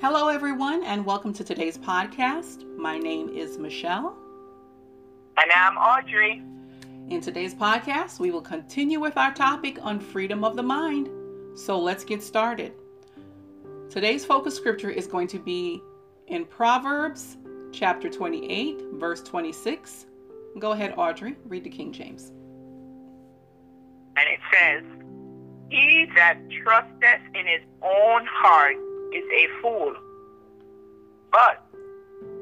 Hello, everyone, and welcome to today's podcast. My name is Michelle. And I'm Audrey. In today's podcast, we will continue with our topic on freedom of the mind. So let's get started. Today's focus scripture is going to be in Proverbs chapter 28, verse 26. Go ahead, Audrey, read the King James. And it says, He that trusteth in his own heart is a fool. But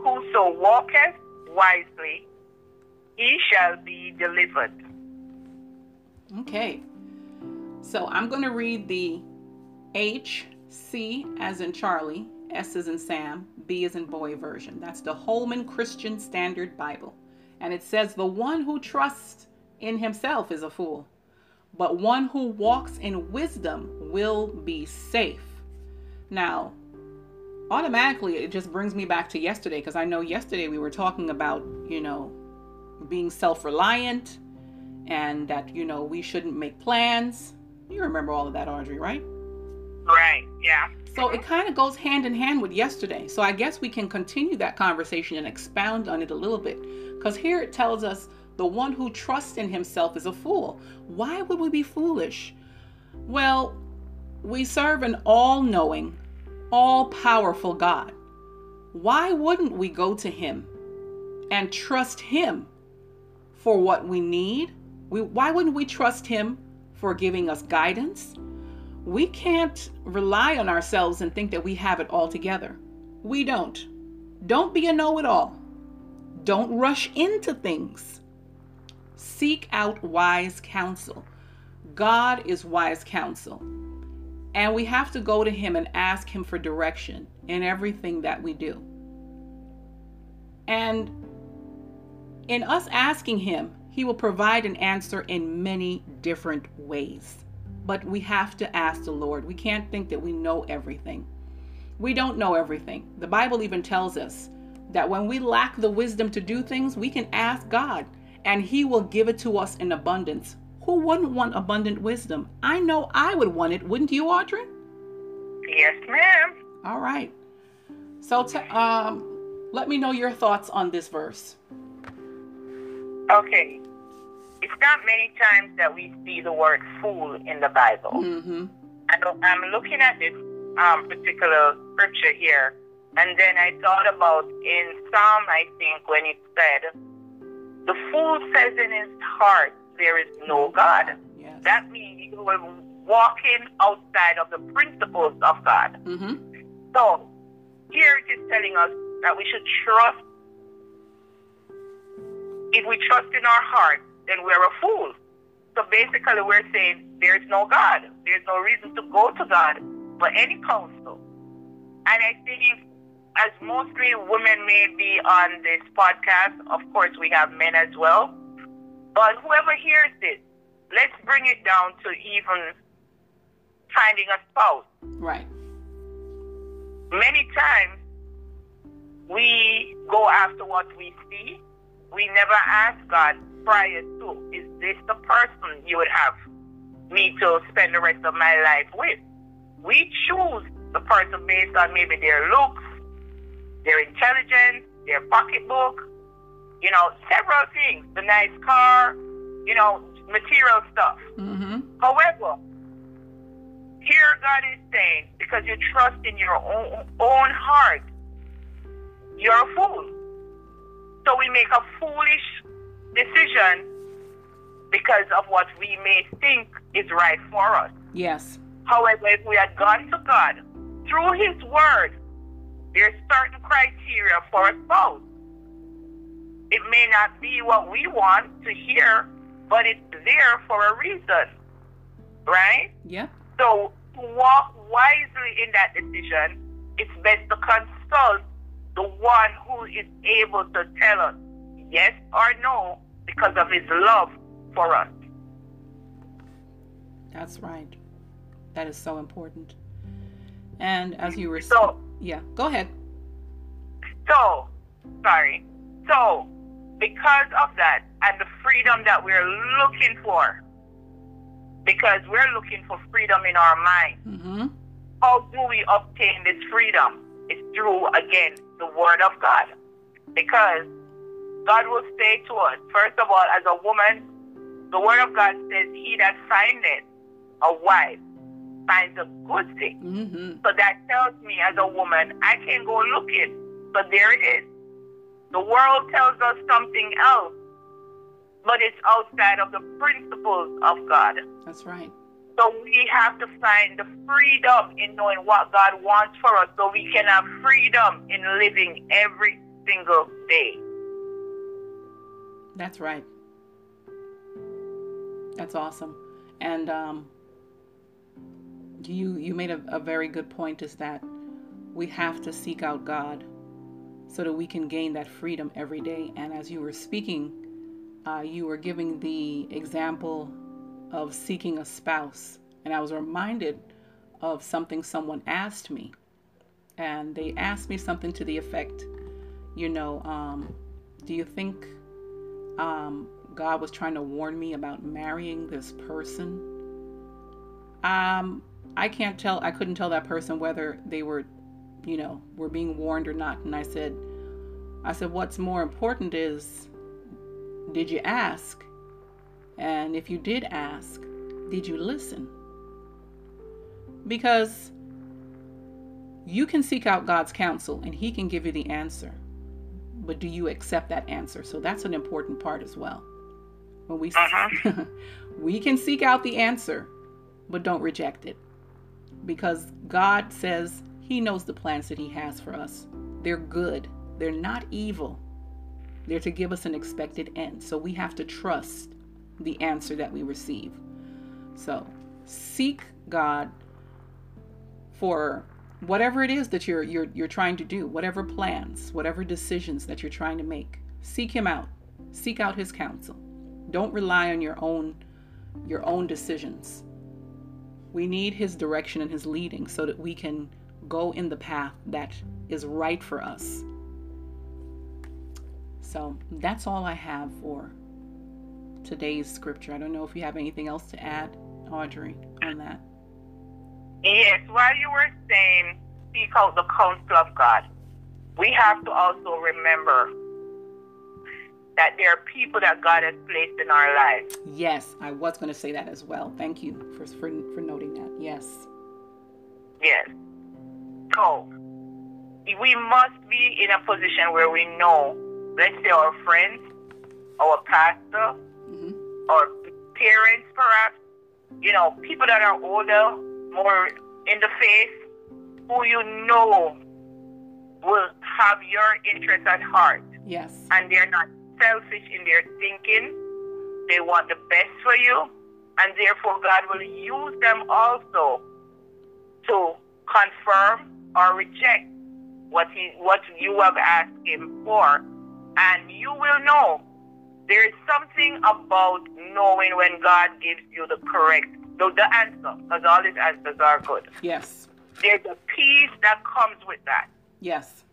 whoso walketh wisely, he shall be delivered. Okay. So I'm going to read the H, C as in Charlie, S as in Sam, B as in boy version. That's the Holman Christian Standard Bible. And it says, The one who trusts in himself is a fool, but one who walks in wisdom will be safe. Now, automatically, it just brings me back to yesterday because I know yesterday we were talking about, you know, being self reliant and that, you know, we shouldn't make plans. You remember all of that, Audrey, right? Right, yeah. So it kind of goes hand in hand with yesterday. So I guess we can continue that conversation and expound on it a little bit. Because here it tells us the one who trusts in himself is a fool. Why would we be foolish? Well, we serve an all knowing, all powerful God. Why wouldn't we go to Him and trust Him for what we need? We, why wouldn't we trust Him for giving us guidance? We can't rely on ourselves and think that we have it all together. We don't. Don't be a know it all. Don't rush into things. Seek out wise counsel. God is wise counsel. And we have to go to Him and ask Him for direction in everything that we do. And in us asking Him, He will provide an answer in many different ways. But we have to ask the Lord. We can't think that we know everything. We don't know everything. The Bible even tells us that when we lack the wisdom to do things, we can ask God and He will give it to us in abundance who wouldn't want abundant wisdom? I know I would want it, wouldn't you, Audrey? Yes, ma'am. All right. So, t- um, let me know your thoughts on this verse. Okay. It's not many times that we see the word fool in the Bible. Mm-hmm. I'm looking at this um, particular scripture here, and then I thought about in Psalm, I think, when it said, The fool says in his heart, there is no God. Yes. That means you are walking outside of the principles of God. Mm-hmm. So here it is telling us that we should trust. If we trust in our heart, then we're a fool. So basically, we're saying there is no God. There's no reason to go to God for any counsel. And I think, as mostly women may be on this podcast, of course, we have men as well but whoever hears this, let's bring it down to even finding a spouse. Right. Many times we go after what we see. We never ask God prior to, is this the person you would have me to spend the rest of my life with? We choose the person based on maybe their looks, their intelligence, their pocketbook, you know, several things, the nice car, you know, material stuff. Mm-hmm. However, here God is saying, because you trust in your own, own heart, you're a fool. So we make a foolish decision because of what we may think is right for us. Yes. However, if we had gone to God through His Word, there's certain criteria for a spouse. It may not be what we want to hear, but it's there for a reason, right? Yeah. So to walk wisely in that decision, it's best to consult the one who is able to tell us yes or no because of his love for us. That's right. That is so important. And as you were so, yeah, go ahead. So, sorry. So, because of that and the freedom that we're looking for, because we're looking for freedom in our mind, mm-hmm. how do we obtain this freedom? It's through, again, the Word of God. Because God will say to us, first of all, as a woman, the Word of God says, He that findeth a wife finds a good thing. Mm-hmm. So that tells me as a woman, I can go looking. But there it is. The world tells us something else, but it's outside of the principles of God. That's right. So we have to find the freedom in knowing what God wants for us so we can have freedom in living every single day. That's right. That's awesome. And um, you you made a, a very good point is that we have to seek out God so that we can gain that freedom every day. And as you were speaking, uh, you were giving the example of seeking a spouse. And I was reminded of something someone asked me. And they asked me something to the effect, you know, um, do you think um, God was trying to warn me about marrying this person? Um, I can't tell, I couldn't tell that person whether they were, you know, were being warned or not. And I said, I said, what's more important is, did you ask? And if you did ask, did you listen? Because you can seek out God's counsel and He can give you the answer. But do you accept that answer? So that's an important part as well. When we Uh-huh. we can seek out the answer, but don't reject it. Because God says He knows the plans that He has for us. They're good, they're not evil. They're to give us an expected end. So we have to trust the answer that we receive. So seek God for whatever it is that you're you're you're trying to do, whatever plans, whatever decisions that you're trying to make. Seek him out. Seek out his counsel. Don't rely on your own your own decisions. We need his direction and his leading so that we can go in the path that is right for us. So that's all I have for today's scripture. I don't know if you have anything else to add, Audrey, on that. Yes, while you were saying seek out the counsel of God, we have to also remember that there are people that God has placed in our lives. Yes, I was going to say that as well. Thank you for, for, for noting that. Yes. Yes. So we must be in a position where we know, let's say our friends, our pastor, hmm or parents perhaps, you know, people that are older, more in the faith, who you know will have your interest at heart Yes. and they're not selfish in their thinking. They want the best for you, and therefore God will use them also to confirm or reject what he what you have asked him for. And you will know there is something about knowing when God gives you the correct the, the answer, because all his answers are good. Yes. There's a peace that comes with that. Yes.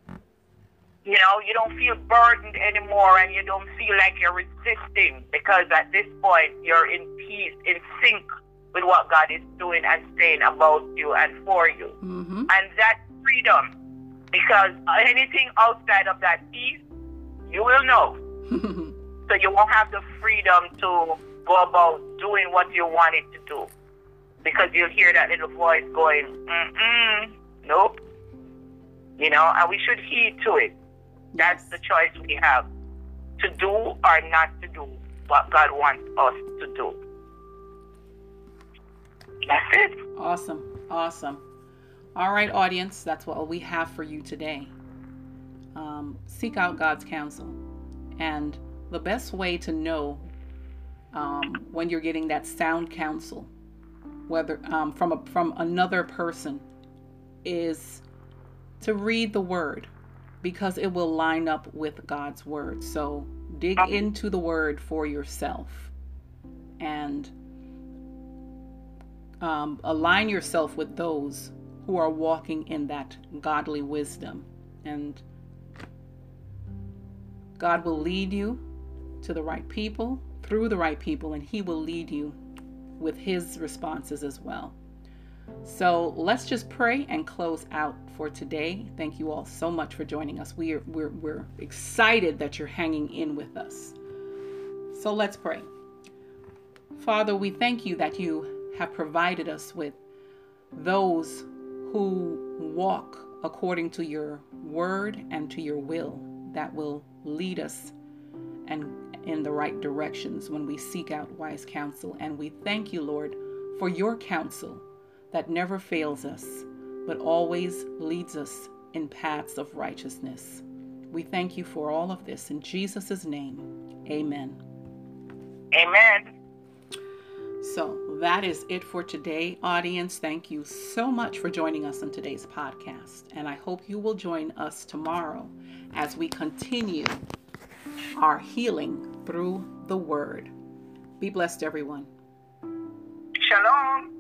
You know, you don't feel burdened anymore and you don't feel like you're resisting because at this point you're in peace, in sync with what God is doing and saying about you and for you. Mm-hmm. And that freedom, because anything outside of that peace, you will know. So you won't have the freedom to go about doing what you wanted to do. Because you'll hear that little voice going, mm-mm, nope. You know, and we should heed to it. That's the choice we have to do or not to do what God wants us to do. That's it. Awesome. Awesome. All right, audience, that's what we have for you today. Um, seek out God's counsel. And the best way to know um, when you're getting that sound counsel, whether um, from a, from another person, is to read the word because it will line up with God's word. So dig into the word for yourself and um, align yourself with those who are walking in that godly wisdom. And God will lead you to the right people, through the right people, and He will lead you with His responses as well. So let's just pray and close out for today. Thank you all so much for joining us. We are, we're, we're excited that you're hanging in with us. So let's pray. Father, we thank you that you have provided us with those who walk according to your word and to your will that will lead us and in the right directions when we seek out wise counsel. And we thank you, Lord, for your counsel that never fails us, but always leads us in paths of righteousness. We thank you for all of this in Jesus' name. Amen. Amen. So that is it for today, audience. Thank you so much for joining us on today's podcast. And I hope you will join us tomorrow as we continue our healing through the Word. Be blessed, everyone. Shalom.